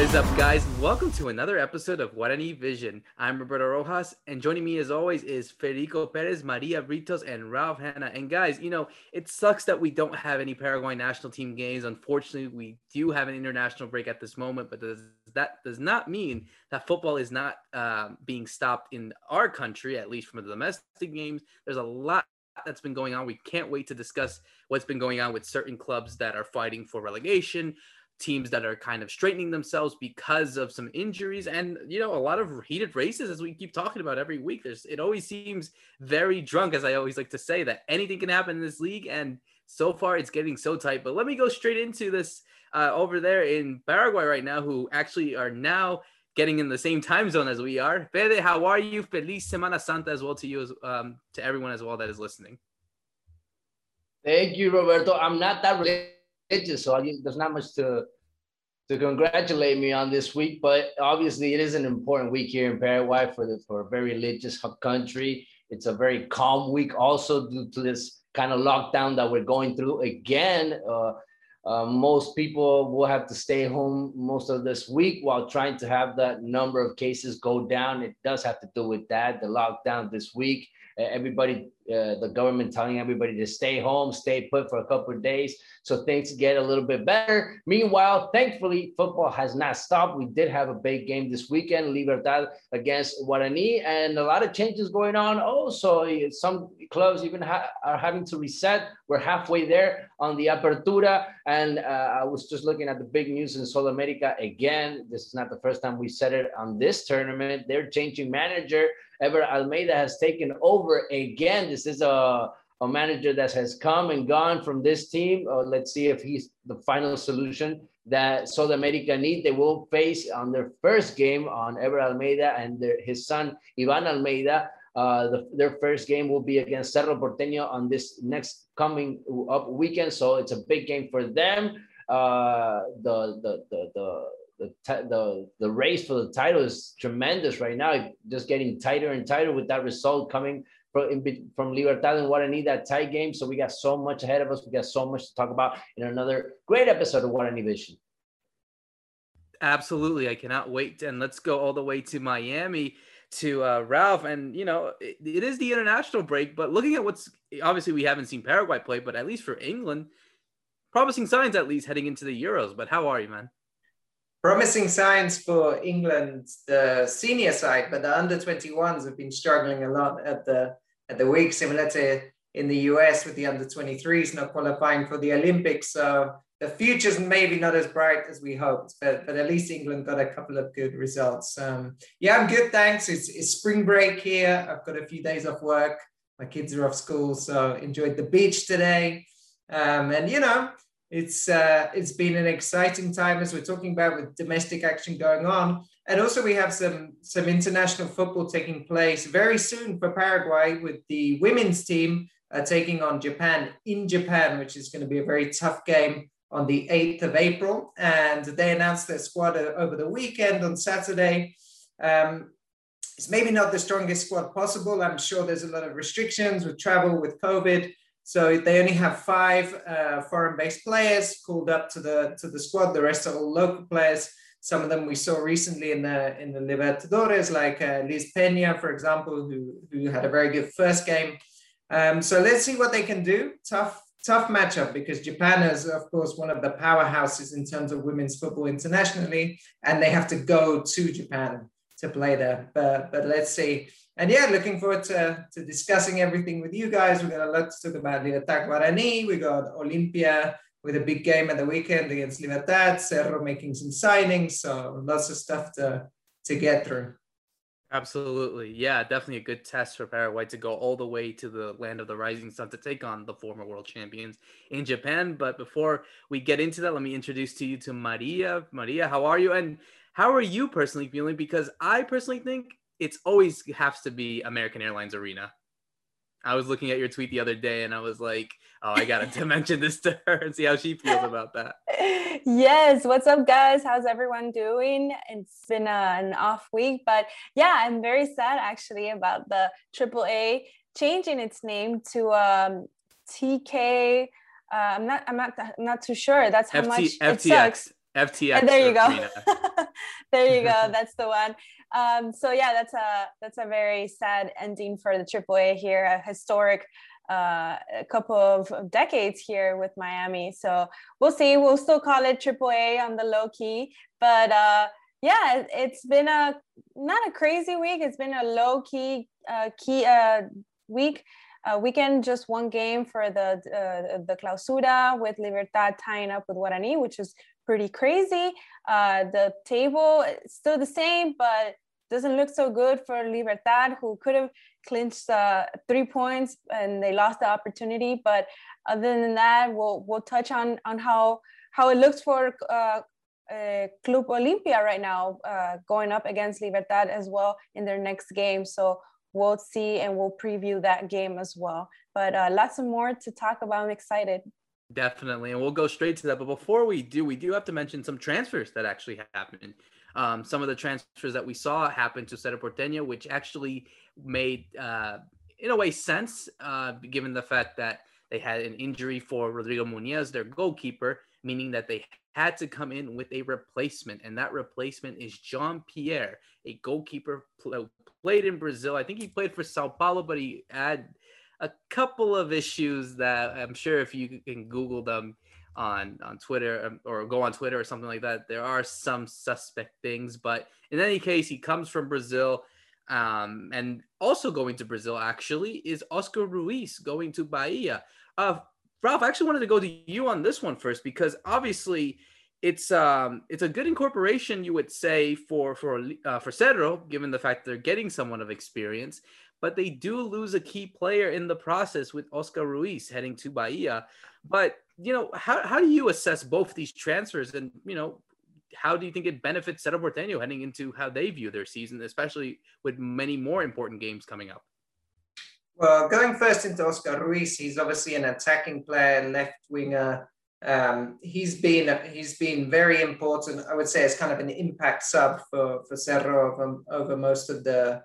What is up, guys? Welcome to another episode of Guarani Vision. I'm Roberto Rojas, and joining me as always is Federico Perez, Maria Britos, and Ralph Hanna. And guys, you know, it sucks that we don't have any Paraguay national team games. Unfortunately, we do have an international break at this moment, but does, that does not mean that football is not uh, being stopped in our country, at least from the domestic games. There's a lot that's been going on. We can't wait to discuss what's been going on with certain clubs that are fighting for relegation, teams that are kind of straightening themselves because of some injuries and you know a lot of heated races as we keep talking about every week. There's it always seems very drunk as i always like to say that anything can happen in this league and so far it's getting so tight. But let me go straight into this uh, over there in paraguay right now who actually are now getting in the same time zone as we are. Fede, how are you? Feliz semana santa as well to you as um, to everyone as well that is listening. Thank you roberto. I'm not that related so there's not much to to congratulate me on this week. But obviously, it is an important week here in Paraguay for the for a very religious country. It's a very calm week, also due to this kind of lockdown that we're going through again. Uh, uh, most people will have to stay home most of this week while trying to have that number of cases go down. It does have to do with that, the lockdown this week. Everybody uh, the government telling everybody to stay home, stay put for a couple of days so things get a little bit better. Meanwhile, thankfully, football has not stopped. We did have a big game this weekend, Libertad against Guarani, and a lot of changes going on. Also, some clubs even ha- are having to reset. We're halfway there on the Apertura, and uh, I was just looking at the big news in Sol de América again. This is not the first time we said it on this tournament. They're changing manager. Ever Almeida has taken over again. This is a, a manager that has come and gone from this team. Uh, let's see if he's the final solution that Sol de América need. They will face on their first game on Ever Almeida and their, his son Ivan Almeida. Uh, the, their first game will be against Cerro Porteño on this next coming up weekend. So it's a big game for them. Uh, the, the, the, the the, the the race for the title is tremendous right now. Just getting tighter and tighter with that result coming from from Libertad and Guarani that tie game. So we got so much ahead of us. We got so much to talk about in another great episode of Guarani Vision. Absolutely, I cannot wait. And let's go all the way to Miami to uh, Ralph. And you know, it, it is the international break, but looking at what's obviously we haven't seen Paraguay play, but at least for England, promising signs at least heading into the Euros. But how are you, man? Promising signs for England, the senior side, but the under 21s have been struggling a lot at the at the week, similar to in the US with the under 23s not qualifying for the Olympics. So the future's maybe not as bright as we hoped, but, but at least England got a couple of good results. Um, yeah, I'm good, thanks. It's, it's spring break here. I've got a few days off work. My kids are off school, so enjoyed the beach today. Um, and you know, it's uh, it's been an exciting time as we're talking about with domestic action going on, and also we have some some international football taking place very soon for Paraguay with the women's team uh, taking on Japan in Japan, which is going to be a very tough game on the 8th of April. And they announced their squad over the weekend on Saturday. Um, it's maybe not the strongest squad possible. I'm sure there's a lot of restrictions with travel, with COVID. So they only have five uh, foreign-based players called up to the to the squad. The rest are all local players. Some of them we saw recently in the in the Libertadores, like uh, Liz Pena, for example, who who had a very good first game. Um, so let's see what they can do. Tough tough matchup because Japan is, of course, one of the powerhouses in terms of women's football internationally, and they have to go to Japan to play there. But but let's see and yeah, looking forward to, to discussing everything with you guys. A lot to talk about Libertad Guarani. We got Olympia with a big game at the weekend against Libertad, Cerro making some signings. So lots of stuff to, to get through. Absolutely. Yeah, definitely a good test for Paraguay to go all the way to the land of the rising sun to take on the former world champions in Japan. But before we get into that, let me introduce to you to Maria. Maria, how are you? And how are you personally feeling? Because I personally think it's always has to be American Airlines Arena. I was looking at your tweet the other day and I was like, oh, I got to mention this to her and see how she feels about that. Yes. What's up, guys? How's everyone doing? It's been a, an off week, but yeah, I'm very sad actually about the AAA changing its name to um, TK. Uh, I'm not. I'm not. I'm not too sure. That's how FT, much FTX. it sucks. FTX. And there you go. there you go. That's the one. Um, so yeah, that's a that's a very sad ending for the AAA here. A historic uh, a couple of decades here with Miami. So we'll see. We'll still call it AAA on the low key, but uh, yeah, it's been a not a crazy week. It's been a low key uh, key uh, week. Uh, weekend just one game for the uh, the clausura with Libertad tying up with Guarani, which is pretty crazy. Uh, the table is still the same, but doesn't look so good for Libertad, who could have clinched uh, three points and they lost the opportunity. But other than that, we'll we'll touch on on how how it looks for uh, uh, Club Olimpia right now, uh, going up against Libertad as well in their next game. So we'll see and we'll preview that game as well. But uh, lots of more to talk about. I'm excited. Definitely, and we'll go straight to that. But before we do, we do have to mention some transfers that actually happened. Um, some of the transfers that we saw happen to Cerro Porteño, which actually made, uh, in a way, sense, uh, given the fact that they had an injury for Rodrigo Muñoz, their goalkeeper, meaning that they had to come in with a replacement, and that replacement is Jean Pierre, a goalkeeper pl- played in Brazil. I think he played for Sao Paulo, but he had a couple of issues that I'm sure if you can Google them on on Twitter um, or go on Twitter or something like that, there are some suspect things. But in any case, he comes from Brazil. Um, and also going to Brazil actually is Oscar Ruiz going to Bahia. Uh, Ralph, I actually wanted to go to you on this one first because obviously it's um it's a good incorporation you would say for for uh, for Cerro given the fact they're getting someone of experience, but they do lose a key player in the process with Oscar Ruiz heading to Bahia. But you know how how do you assess both these transfers and you know how do you think it benefits Cerro Porteño heading into how they view their season, especially with many more important games coming up? Well, going first into Oscar Ruiz, he's obviously an attacking player, left winger. Um, he's been he's been very important. I would say as kind of an impact sub for for Cerro over, over most of the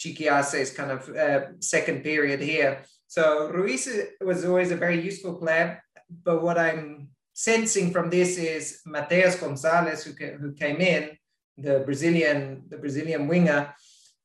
Chiqui Arce's kind of uh, second period here. So Ruiz was always a very useful player. But what I'm sensing from this is Mateus Gonzalez, who, who came in, the Brazilian the Brazilian winger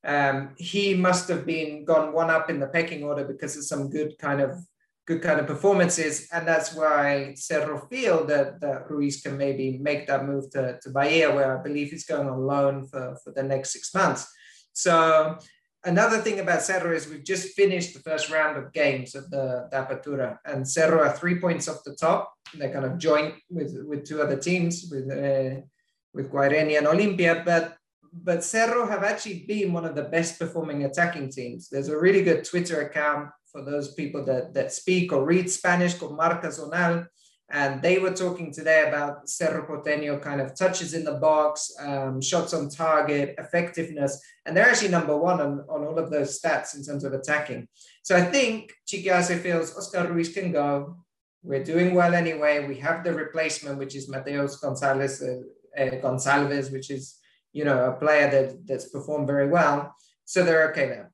um, he must have been gone one up in the pecking order because of some good kind of good kind of performances, and that's why Cerro feel that, that Ruiz can maybe make that move to, to Bahia, where I believe he's going on loan for, for the next six months. So another thing about Cerro is we've just finished the first round of games of the, the Apertura, and Cerro are three points off the top. They're kind of joint with with two other teams with uh, with Guarani and Olimpia, but but Cerro have actually been one of the best performing attacking teams. There's a really good Twitter account for those people that, that speak or read Spanish called Marca Zonal. And they were talking today about Cerro Porteño kind of touches in the box, um, shots on target, effectiveness. And they're actually number one on, on all of those stats in terms of attacking. So I think Chiqui Arce feels Oscar Ruiz can go. We're doing well anyway. We have the replacement, which is Mateos Gonzalez, uh, uh, which is you know, a player that, that's performed very well. So they're okay there.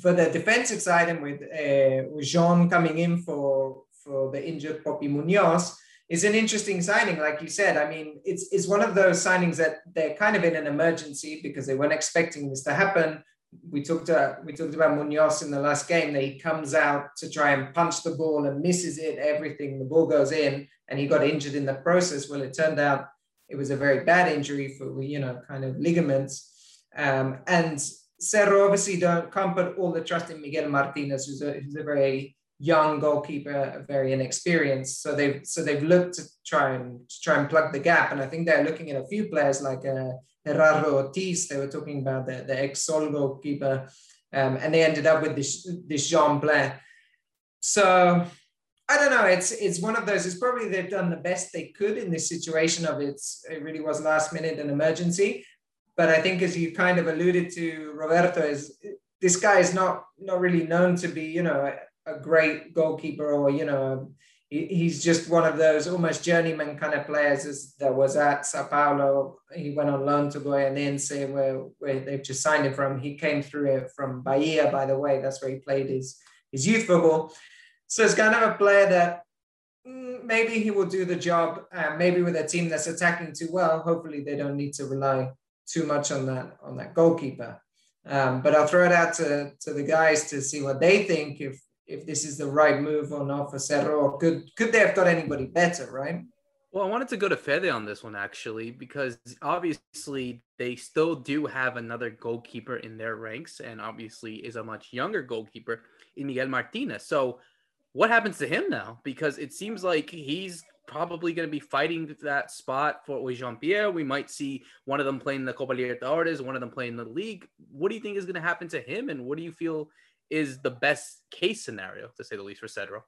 For the defensive side, and with, uh, with Jean coming in for, for the injured Poppy Munoz, is an interesting signing. Like you said, I mean, it's, it's one of those signings that they're kind of in an emergency because they weren't expecting this to happen. We talked, uh, we talked about Munoz in the last game that he comes out to try and punch the ball and misses it, everything, the ball goes in, and he got injured in the process. Well, it turned out it was a very bad injury for, you know, kind of ligaments. Um, and Cerro obviously don't can't put all the trust in Miguel Martinez, who's a, who's a very young goalkeeper, very inexperienced. So they've so they've looked to try and to try and plug the gap. And I think they're looking at a few players like uh, Ortiz. They were talking about the, the ex-Sol goalkeeper, um, and they ended up with this this Jean Blair. So I don't know. It's it's one of those. It's probably they've done the best they could in this situation of it's. It really was last minute an emergency, but I think as you kind of alluded to, Roberto is this guy is not not really known to be you know a, great goalkeeper or you know he's just one of those almost journeyman kind of players that was at Sao Paulo. He went on loan to Goianiense where, where they've just signed him from. He came through from Bahia, by the way. That's where he played his, his youth football. So it's kind of a player that mm, maybe he will do the job. Uh, maybe with a team that's attacking too well, hopefully they don't need to rely too much on that on that goalkeeper. Um, but I'll throw it out to, to the guys to see what they think if if this is the right move or not for Cerro. Or could could they have got anybody better, right? Well, I wanted to go to Fede on this one actually, because obviously they still do have another goalkeeper in their ranks, and obviously is a much younger goalkeeper in Miguel Martinez. So, what happens to him now? Because it seems like he's probably going to be fighting that spot for Jean Pierre. We might see one of them playing the Copa Libertadores, one of them playing the league. What do you think is going to happen to him, and what do you feel is the best case scenario, to say the least, for Cerro?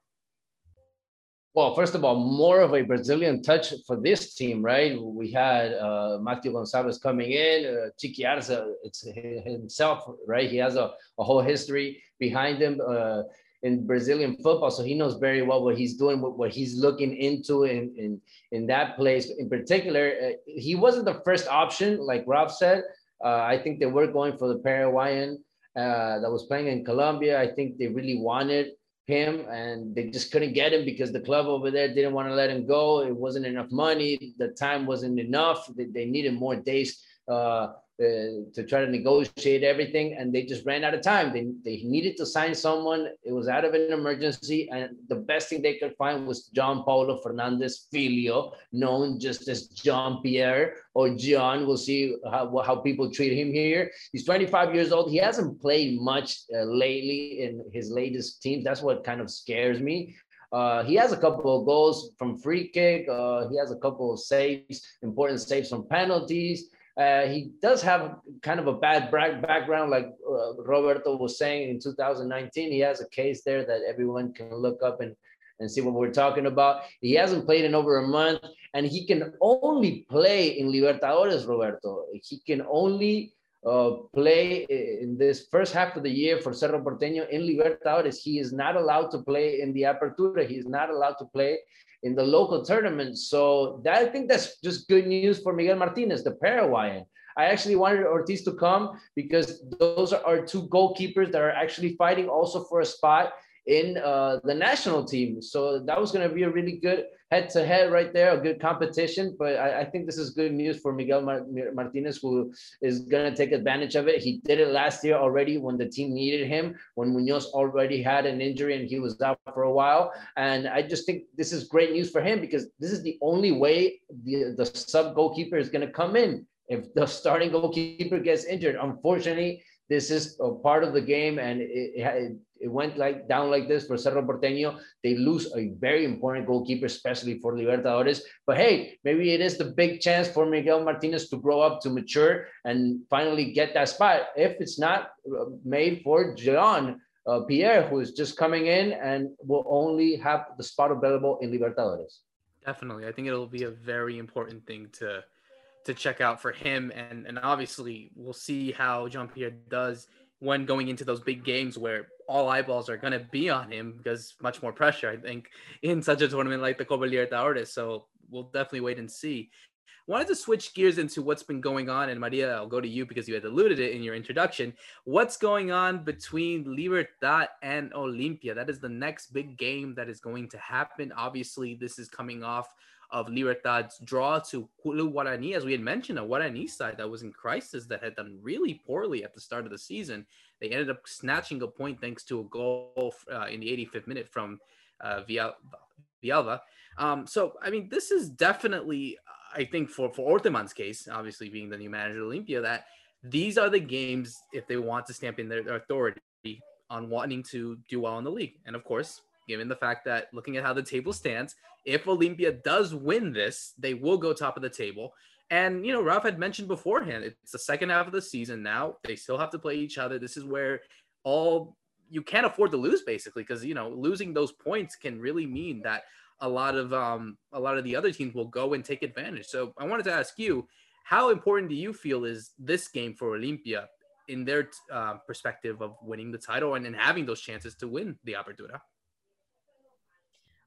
Well, first of all, more of a Brazilian touch for this team, right? We had uh, Matthew Gonzalez coming in, uh, Chiqui Arce, it's himself, right? He has a, a whole history behind him uh, in Brazilian football, so he knows very well what he's doing, what, what he's looking into in, in, in that place. In particular, uh, he wasn't the first option, like Ralph said. Uh, I think they were going for the Paraguayan uh, that was playing in Colombia. I think they really wanted him and they just couldn't get him because the club over there didn't want to let him go. It wasn't enough money. The time wasn't enough. They, they needed more days uh, uh, to try to negotiate everything, and they just ran out of time. They, they needed to sign someone. It was out of an emergency, and the best thing they could find was John Paulo Fernandez Filho, known just as John Pierre or John. We'll see how, how people treat him here. He's 25 years old. He hasn't played much uh, lately in his latest teams. That's what kind of scares me. Uh, he has a couple of goals from free kick. Uh, he has a couple of saves, important saves from penalties. Uh, he does have kind of a bad background, like uh, Roberto was saying in 2019. He has a case there that everyone can look up and, and see what we're talking about. He hasn't played in over a month, and he can only play in Libertadores, Roberto. He can only uh, play in this first half of the year for Cerro Porteño in Libertadores. He is not allowed to play in the Apertura. He is not allowed to play in the local tournament. So that, I think that's just good news for Miguel Martinez, the Paraguayan. I actually wanted Ortiz to come because those are two goalkeepers that are actually fighting also for a spot in uh, the national team. So that was going to be a really good head to head right there, a good competition. But I, I think this is good news for Miguel Mar- Martinez, who is going to take advantage of it. He did it last year already when the team needed him, when Munoz already had an injury and he was out for a while. And I just think this is great news for him because this is the only way the, the sub goalkeeper is going to come in. If the starting goalkeeper gets injured, unfortunately, this is a part of the game and it, it, it went like down like this for Cerro Porteño. They lose a very important goalkeeper, especially for Libertadores. But hey, maybe it is the big chance for Miguel Martinez to grow up, to mature, and finally get that spot. If it's not uh, made for John uh, Pierre, who is just coming in and will only have the spot available in Libertadores. Definitely, I think it'll be a very important thing to to check out for him, and and obviously we'll see how Jean Pierre does when going into those big games where all eyeballs are going to be on him because much more pressure, I think, in such a tournament like the Copa Libertadores. So we'll definitely wait and see. Wanted to switch gears into what's been going on, and Maria, I'll go to you because you had alluded it in your introduction. What's going on between Libertad and Olimpia? That is the next big game that is going to happen. Obviously, this is coming off of Libertad's draw to Club Guarani, as we had mentioned, a Guarani side that was in crisis that had done really poorly at the start of the season. They ended up snatching a point thanks to a goal uh, in the 85th minute from uh, Villalba. Um, so, I mean, this is definitely, I think, for, for Orteman's case, obviously being the new manager of Olimpia, that these are the games if they want to stamp in their, their authority on wanting to do well in the league. And of course, given the fact that looking at how the table stands, if Olimpia does win this, they will go top of the table. And you know, Ralph had mentioned beforehand, it's the second half of the season now. They still have to play each other. This is where all you can't afford to lose, basically, because you know, losing those points can really mean that a lot of um a lot of the other teams will go and take advantage. So I wanted to ask you, how important do you feel is this game for Olimpia in their uh, perspective of winning the title and, and having those chances to win the Apertura?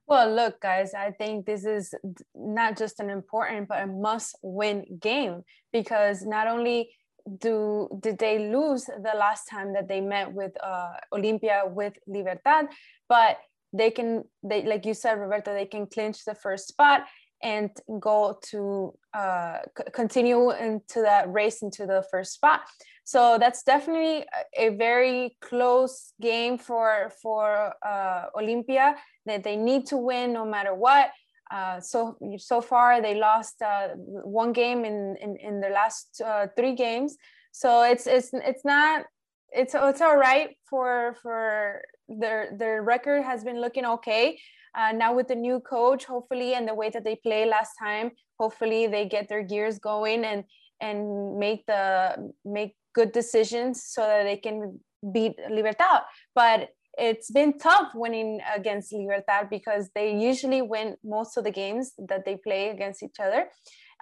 Well, look, guys, I think this is not just an important, but a must win game because not only do did they lose the last time that they met with uh, Olimpia with Libertad, but they can they like you said roberto they can clinch the first spot and go to uh, continue into that race into the first spot. So that's definitely a very close game for for uh, olympia that they need to win no matter what. Uh, so so far they lost uh, one game in in, in their last uh, three games. So it's it's it's not it's it's all right for for their their record has been looking okay. Uh, now with the new coach, hopefully, and the way that they play last time, hopefully they get their gears going and and make the make good decisions so that they can beat Libertad. But it's been tough winning against Libertad because they usually win most of the games that they play against each other.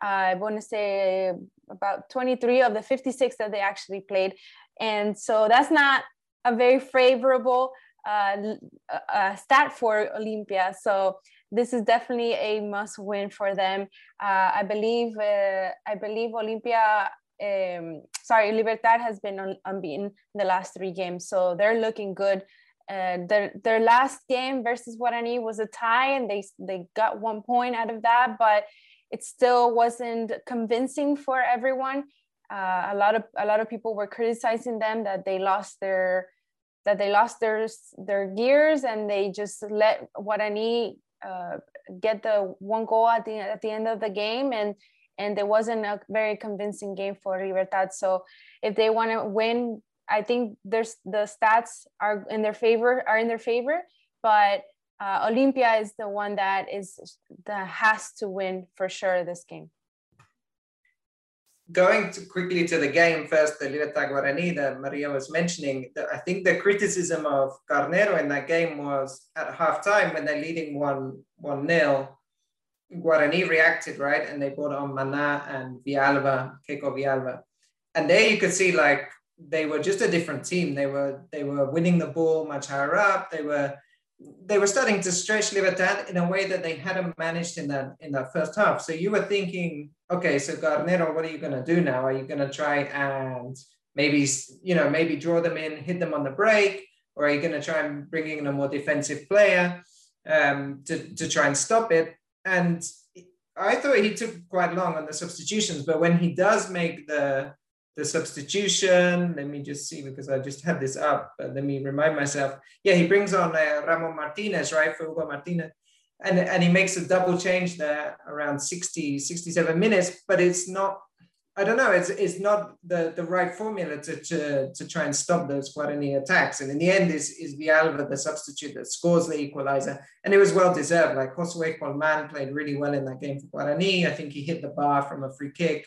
Uh, I want to say about 23 of the 56 that they actually played. And so that's not a very favorable uh, uh, stat for Olimpia. So this is definitely a must win for them. Uh, I believe uh, I believe Olimpia. Um, sorry, Libertad has been un- unbeaten the last three games, so they're looking good. Uh, their their last game versus Guarani was a tie, and they they got one point out of that, but it still wasn't convincing for everyone. Uh, a lot of a lot of people were criticizing them that they lost their that they lost their their gears and they just let Guarani uh, get the one goal at the at the end of the game. And and it wasn't a very convincing game for Libertad. So if they want to win, I think there's the stats are in their favor are in their favor, but uh, Olimpia is the one that is that has to win for sure this game going to quickly to the game first, the Libertad Guarani that Maria was mentioning, the, I think the criticism of Garnero in that game was at halftime when they're leading one one nil. Guarani reacted right, and they brought on Mana and Villalba, Keiko Villalba, and there you could see like they were just a different team. They were they were winning the ball much higher up. They were they were starting to stretch Libertad in a way that they hadn't managed in that in that first half. So you were thinking, okay, so Garnero, what are you going to do now? Are you going to try and maybe you know maybe draw them in, hit them on the break, or are you going to try and bring in a more defensive player um, to to try and stop it? And I thought he took quite long on the substitutions, but when he does make the the substitution. Let me just see because I just had this up. But let me remind myself. Yeah, he brings on uh, Ramon Martinez, right, for Hugo Martinez. And, and he makes a double change there around 60, 67 minutes, but it's not, I don't know, it's, it's not the, the right formula to, to, to try and stop those Guarani attacks. And in the end, is, is Villalba, the substitute that scores the equalizer. And it was well deserved. Like Josue Colman played really well in that game for Guarani. I think he hit the bar from a free kick.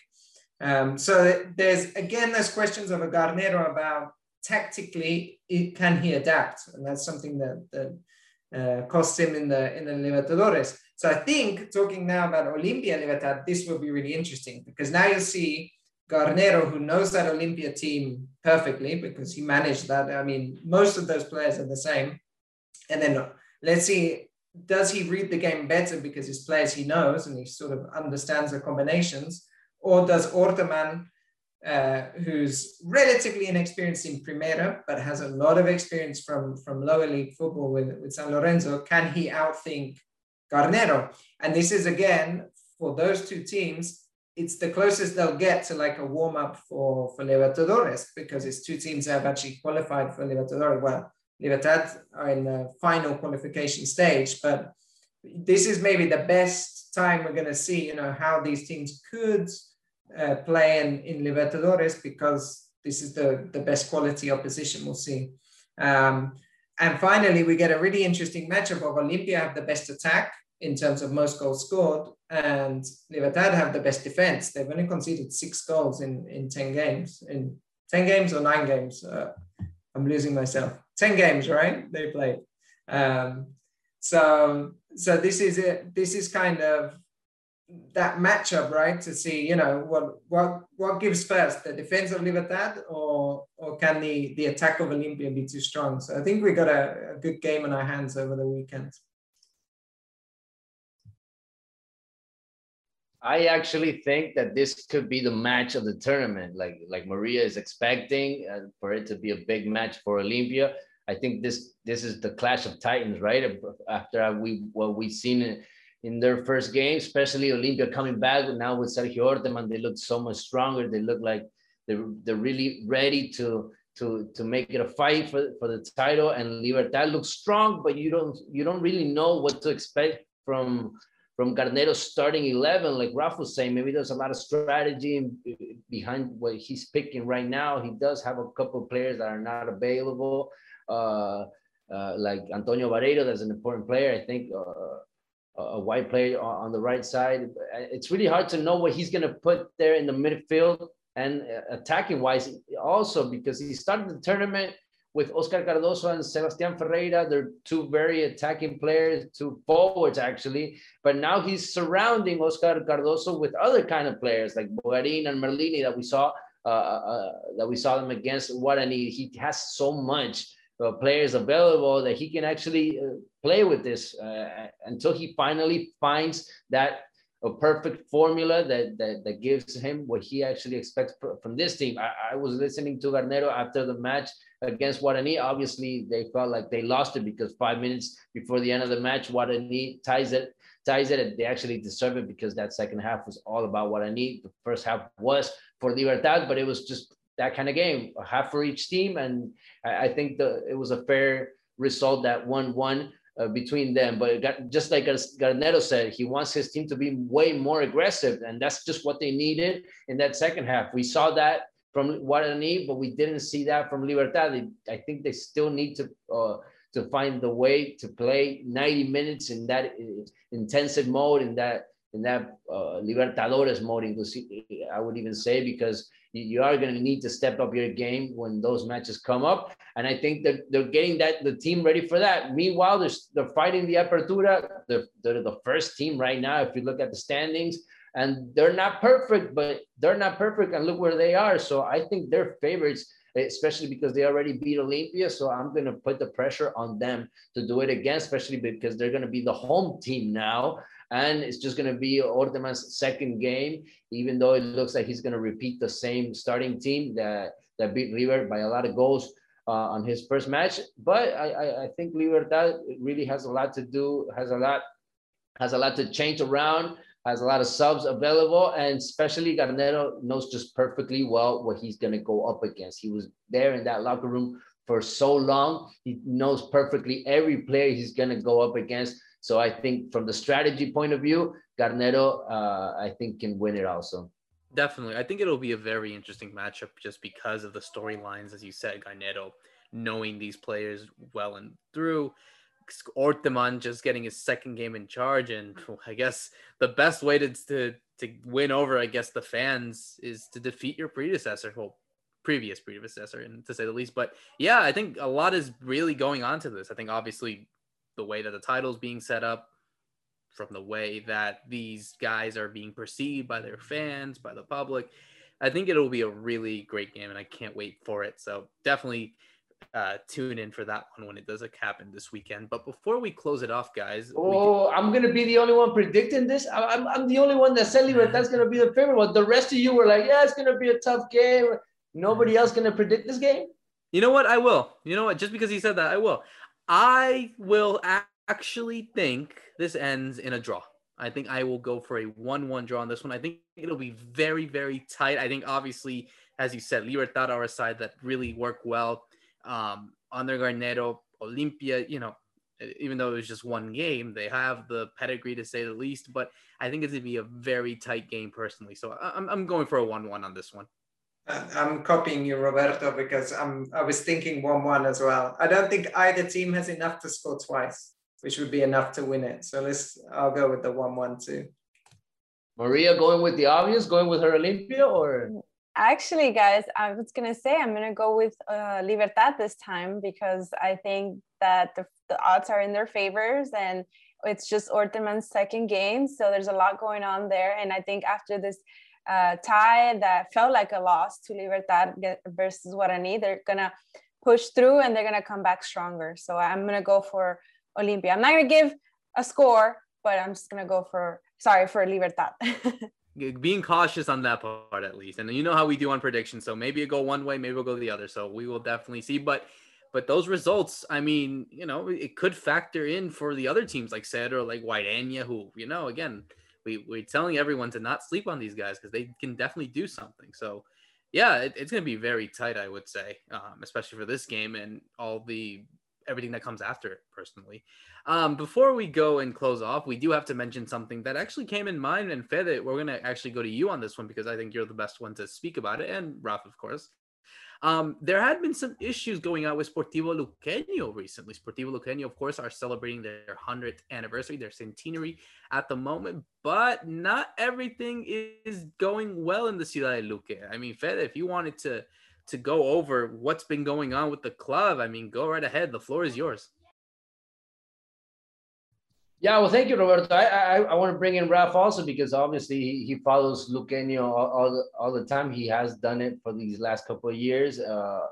Um, so there's again those questions of a Garnero about tactically it, can he adapt, and that's something that, that uh, costs him in the in the Libertadores. So I think talking now about Olimpia Libertad, this will be really interesting because now you see Garnero, who knows that Olimpia team perfectly because he managed that. I mean, most of those players are the same. And then let's see, does he read the game better because his players he knows and he sort of understands the combinations? or does Orteman, uh, who's relatively inexperienced in Primera, but has a lot of experience from, from lower league football with, with San Lorenzo, can he outthink Garnero? And this is again, for those two teams, it's the closest they'll get to like a warm up for, for Libertadores because it's two teams that have actually qualified for Libertadores. Well, Libertad are in the final qualification stage, but this is maybe the best time we're going to see, you know, how these teams could uh, play in, in Libertadores because this is the, the best quality opposition we'll see. Um, and finally, we get a really interesting matchup of Olimpia have the best attack in terms of most goals scored, and Libertad have the best defense. They've only conceded six goals in, in 10 games. In 10 games or nine games? Uh, I'm losing myself. 10 games, right? They played. Um, so, so this is it. This is kind of that matchup, right? To see, you know, what what what gives first, the defense of Libertad or or can the the attack of Olimpia be too strong? So I think we got a, a good game on our hands over the weekend. I actually think that this could be the match of the tournament, like like Maria is expecting uh, for it to be a big match for Olimpia. I think this this is the clash of titans, right? After we what we've seen in, their first game, especially Olimpia coming back now with Sergio Orteman, they look so much stronger. They look like they're they're really ready to to to make it a fight for, for the title. And Libertad looks strong, but you don't you don't really know what to expect from from Garnero's starting 11, like Ralph was saying, maybe there's a lot of strategy behind what he's picking right now. He does have a couple of players that are not available, uh, uh, like Antonio Bareiro, that's an important player. I think uh, a white player on the right side. It's really hard to know what he's going to put there in the midfield and uh, attacking wise also because he started the tournament with Oscar Cardoso and Sebastian Ferreira. They're two very attacking players, two forwards actually. But now he's surrounding Oscar Cardoso with other kind of players like Bogarin and Merlini that we saw uh, uh, uh that we saw them against Guarani. He has so much players available that he can actually uh, play with this uh, until he finally finds that a perfect formula that, that, that gives him what he actually expects from this team. I, I was listening to Garnero after the match against Guarani. Obviously, they felt like they lost it because five minutes before the end of the match, Guarani ties it, ties it. and They actually deserve it because that second half was all about Guarani. The first half was for Libertad, but it was just that kind of game, half for each team. And I, think the it was a fair result that 1 1 uh, between them. But got, just like Garnero said, he wants his team to be way more aggressive, and that's just what they needed in that second half. We saw that from Guarani, but we didn't see that from Libertad. I think they still need to uh, to find the way to play 90 minutes in that uh, intensive mode, in that in that uh, Libertadores mode. I would even say because you are going to need to step up your game when those matches come up. And I think that they're getting that the team ready for that. Meanwhile, they're, they're fighting the Apertura. They're, they're the first team right now. If you look at the standings, and they're not perfect, but they're not perfect. And look where they are. So I think they're favorites, especially because they already beat Olimpia. So I'm going to put the pressure on them to do it again, especially because they're going to be the home team now and it's just going to be Orteman's second game, even though it looks like he's going to repeat the same starting team that, that beat River by a lot of goals uh, on his first match. But I, I, I think Libertad really has a lot to do, has a lot, has a lot to change around, has a lot of subs available, and especially Garnero knows just perfectly well what he's going to go up against. He was there in that locker room for so long. He knows perfectly every player he's going to go up against. So I think from the strategy point of view, Garnero, uh, I think can win it also. Definitely. I think it'll be a very interesting matchup just because of the storylines, as you said, Garnero knowing these players well and through. Orteman just getting his second game in charge, and I guess the best way to, to to win over, I guess, the fans is to defeat your predecessor, well, previous predecessor, and to say the least. But yeah, I think a lot is really going on to this. I think obviously the way that the title's being set up, from the way that these guys are being perceived by their fans, by the public. I think it'll be a really great game, and I can't wait for it. So definitely uh, tune in for that one when it does happen this weekend. But before we close it off, guys. Oh, can... I'm gonna be the only one predicting this. I'm, I'm the only one that said that's gonna be the favorite one. The rest of you were like, yeah, it's gonna be a tough game. Nobody else gonna predict this game. You know what? I will. You know what? Just because he said that, I will. I will actually think this ends in a draw. I think I will go for a 1 1 draw on this one. I think it'll be very, very tight. I think, obviously, as you said, Libertad are a side that really work well um, under Garnero, Olimpia, you know, even though it was just one game, they have the pedigree to say the least. But I think it's going to be a very tight game personally. So I'm, I'm going for a 1 1 on this one. I'm copying you, Roberto, because I'm I was thinking one-one as well. I don't think either team has enough to score twice, which would be enough to win it. So let's I'll go with the one-one too. Maria going with the obvious, going with her Olimpia, or actually, guys, I was gonna say I'm gonna go with uh, Libertad this time because I think that the, the odds are in their favors and it's just Orteman's second game, so there's a lot going on there. And I think after this uh, tie that felt like a loss to Libertad versus Guarani. They're gonna push through and they're gonna come back stronger. So I'm gonna go for Olimpia. I'm not gonna give a score, but I'm just gonna go for sorry for Libertad. Being cautious on that part at least, and you know how we do on predictions. So maybe it go one way, maybe we'll go the other. So we will definitely see. But but those results, I mean, you know, it could factor in for the other teams like Cerro, like Guaireña, who, you know, again, we, we're telling everyone to not sleep on these guys because they can definitely do something. So, yeah, it, it's going to be very tight, I would say, um, especially for this game and all the everything that comes after it. Personally, um, before we go and close off, we do have to mention something that actually came in mind. And Fede, we're going to actually go to you on this one because I think you're the best one to speak about it, and Ralph, of course. Um, there had been some issues going on with Sportivo Luqueño recently. Sportivo Luqueño, of course, are celebrating their 100th anniversary, their centenary at the moment, but not everything is going well in the Ciudad de Luque. I mean, Fede, if you wanted to to go over what's been going on with the club, I mean, go right ahead. The floor is yours. Yeah, well, thank you, Roberto. I I, I want to bring in Ralph also because obviously he, he follows Luqueño all, all, the, all the time. He has done it for these last couple of years. Uh,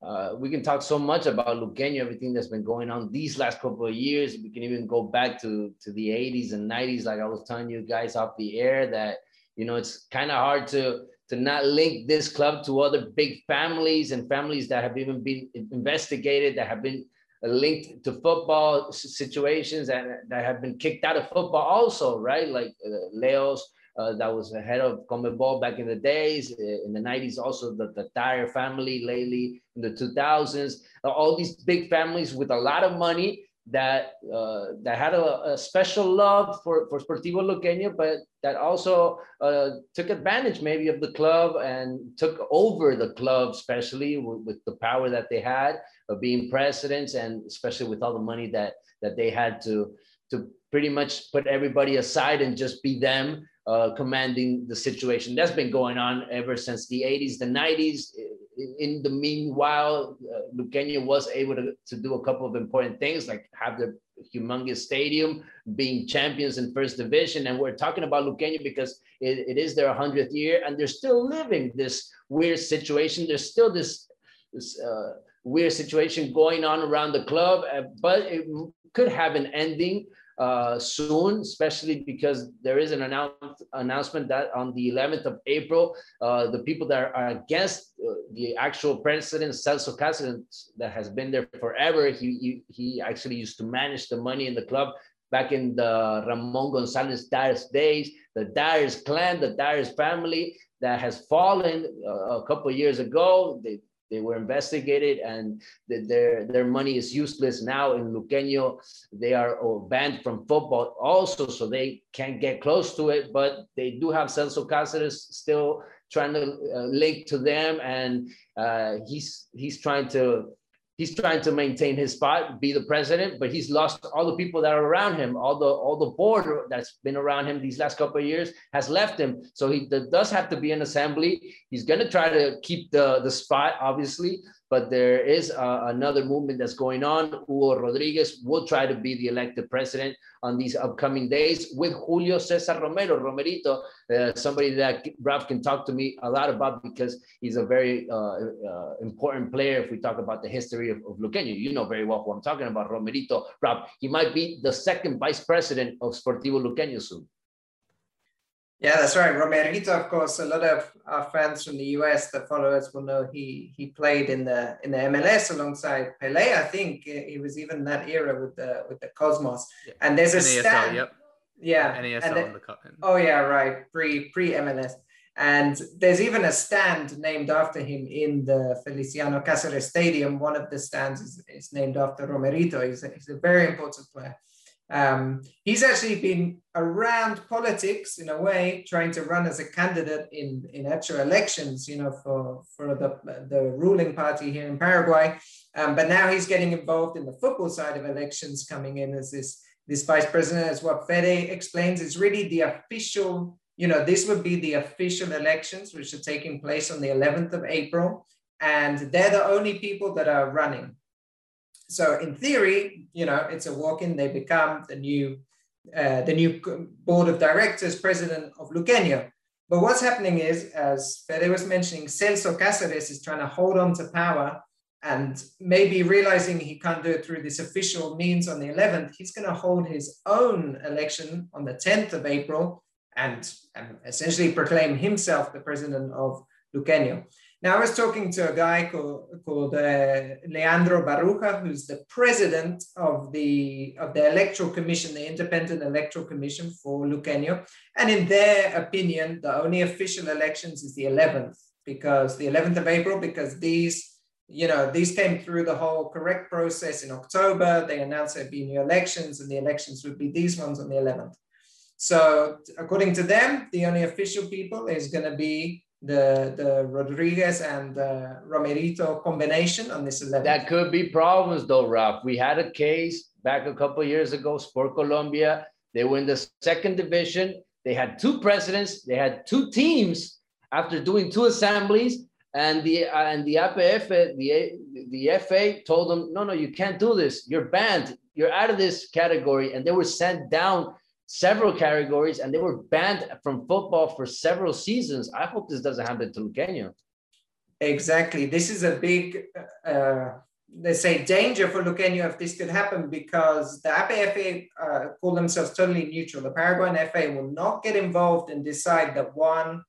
uh, we can talk so much about Luqueño, everything that's been going on these last couple of years. We can even go back to, to the 80s and 90s, like I was telling you guys off the air, that, you know, it's kind of hard to, to not link this club to other big families and families that have even been investigated, that have been linked to football situations that, that have been kicked out of football also, right? Like uh, Leoz, uh, that was the head of CONMEBOL back in the days, uh, in the 90s, also the, the Daher family lately in the 2000s, uh, all these big families with a lot of money that uh, that had a, a, special love for, for Sportivo Luqueño, but that also uh, took advantage maybe of the club and took over the club, especially with, with, the power that they had of being presidents and especially with all the money that that they had to to pretty much put everybody aside and just be them uh, commanding the situation. That's been going on ever since the 80s, the 90s. In the meanwhile, uh, was able to, to do a couple of important things, like have the humongous stadium, being champions in first division. And we're talking about Luqueño because it, it is their 100th year and they're still living this weird situation. There's still this, this uh, weird situation going on around the club, uh, but it could have an ending uh, soon, especially because there is an announce, announcement that on the 11th of April, uh, the people that are against uh, the actual president, Celso Cáceres, that has been there forever, he, he, he actually used to manage the money in the club back in the Ramon Gonzalez Daher's days, the Dahers clan, the Dahers family that has fallen uh, a couple years ago. They, they were investigated and their, their money is useless now in Luqueño. They are oh, banned from football also, so they can't get close to it, but they do have Celso Cáceres still trying to uh, link to them and uh, he's, he's trying to he's trying to maintain his spot, be the president, but he's lost all the people that are around him. All the all the board that's been around him these last couple of years has left him. So he does have to be an assembly. He's going to try to keep the the spot, obviously, but there is uh, another movement that's going on. Hugo Rodriguez will try to be the elected president on these upcoming days with Julio Cesar Romero, Romerito, uh, somebody that Ralph can talk to me a lot about because he's a very uh, uh important player. If we talk about the history of, of Luqueño, you know very well who I'm talking about, Romerito. Ralph, he might be the second vice president of Sportivo Luqueño soon. Yeah, that's right. Romerito, of course, a lot of our fans from the US that follow us will know he he played in the in the MLS alongside Pele. I think he was even in that era with the with the Cosmos. Yeah. And there's a NASL, stand. Yep. Yeah. NASL and the, the Oh yeah, right. Pre pre MLS. And there's even a stand named after him in the Feliciano Cáceres Stadium. One of the stands is, is named after Romerito. He's a, he's a very important player. Um, he's actually been around politics in a way, trying to run as a candidate in, in actual elections, you know, for, for the, the ruling party here in Paraguay. Um, but now he's getting involved in the football side of elections, coming in as this, this vice president, as what Fede explains, is really the official, you know, this would be the official elections, which are taking place on the 11th of April. And they're the only people that are running so in theory, you know, it's a walk-in. They become the new, uh, the new board of directors, president of Luqueño. But what's happening is, as Fede was mentioning, Celso Cáceres is trying to hold on to power and maybe realizing he can't do it through this official means on the 11th, he's going to hold his own election on the 10th of April and, and essentially proclaim himself the president of Luqueño. Now, I was talking to a guy called, called uh, Leandro Barruja, who's the president of the, of the Electoral Commission, the Independent Electoral Commission for Luqueño. And in their opinion, the only official elections is the 11th, because the 11th of April, because these you know, these came through the whole correct process in October. They announced there'd be new elections, and the elections would be these ones on the 11th. So, according to them, the only official people is going to be the the Rodriguez and uh, Romerito combination on this 11th. That could be problems, though, Ralph. We had a case back a couple years ago, Sport Colombia. They were in the second division. They had two presidents. They had two teams after doing two assemblies and the uh, and the APF, the the FA told them, no, no, you can't do this. You're banned. You're out of this category, and they were sent down several categories, and they were banned from football for several seasons. I hope this doesn't happen to Luqueño. Exactly. This is a big, uh, they say, danger for Luqueño if this could happen because the APFA uh, call themselves totally neutral. The Paraguayan FA will not get involved and decide that one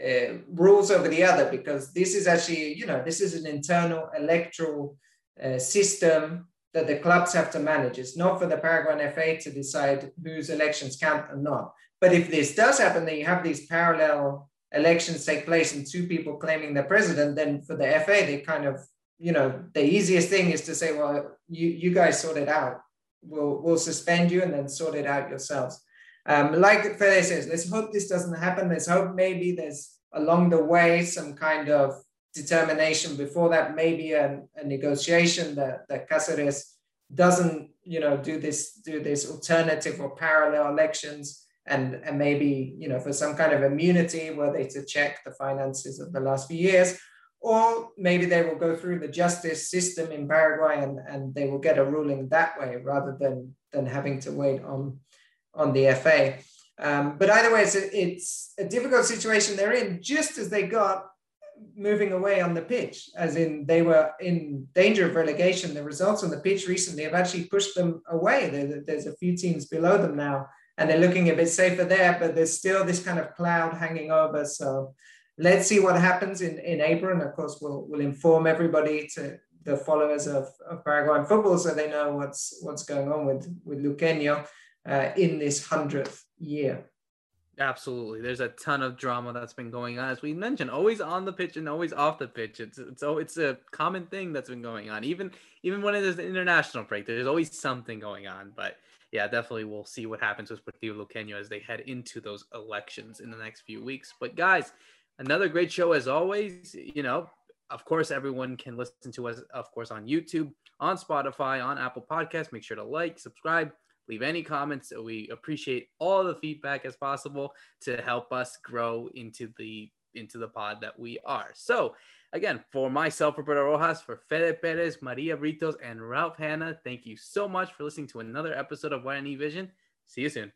uh, rules over the other because this is actually, you know, this is an internal electoral uh, system that the clubs have to manage. It's not for the Paraguayan FA to decide whose elections count or not. But if this does happen, then you have these parallel elections take place and two people claiming the president, then for the FA, they kind of, you know, the easiest thing is to say, well, you, you guys sort it out. We'll, we'll suspend you and then sort it out yourselves. Um, like Fede says, let's hope this doesn't happen. Let's hope maybe there's along the way some kind of determination before that, maybe a, a negotiation that, that Cáceres doesn't, you know, do this do this alternative or parallel elections and, and maybe, you know, for some kind of immunity were they to check the finances of the last few years, or maybe they will go through the justice system in Paraguay and, and they will get a ruling that way rather than, than having to wait on on the FA. Um, but either way, it's a, it's a difficult situation they're in just as they got moving away on the pitch, as in they were in danger of relegation. The results on the pitch recently have actually pushed them away. There's a few teams below them now, and they're looking a bit safer there, but there's still this kind of cloud hanging over. So let's see what happens in, in April. And of course, we'll, we'll inform everybody to the followers of, of Paraguayan football so they know what's what's going on with, with Luqueño uh, in this 100th year. Absolutely. There's a ton of drama that's been going on. As we mentioned, always on the pitch and always off the pitch. It's it's oh, it's a common thing that's been going on. Even even when it is an international break, there's always something going on. But yeah, definitely we'll see what happens with Deportivo Luqueño as they head into those elections in the next few weeks. But guys, another great show as always. You know, of course, everyone can listen to us, of course, on YouTube, on Spotify, on Apple Podcasts. Make sure to like, subscribe, leave any comments. We appreciate all the feedback as possible to help us grow into the into the pod that we are. So again, for myself, Roberto Rojas, for Fede Perez, Maria Britos, and Ralph Hanna, thank you so much for listening to another episode of Guarani Vision. See you soon.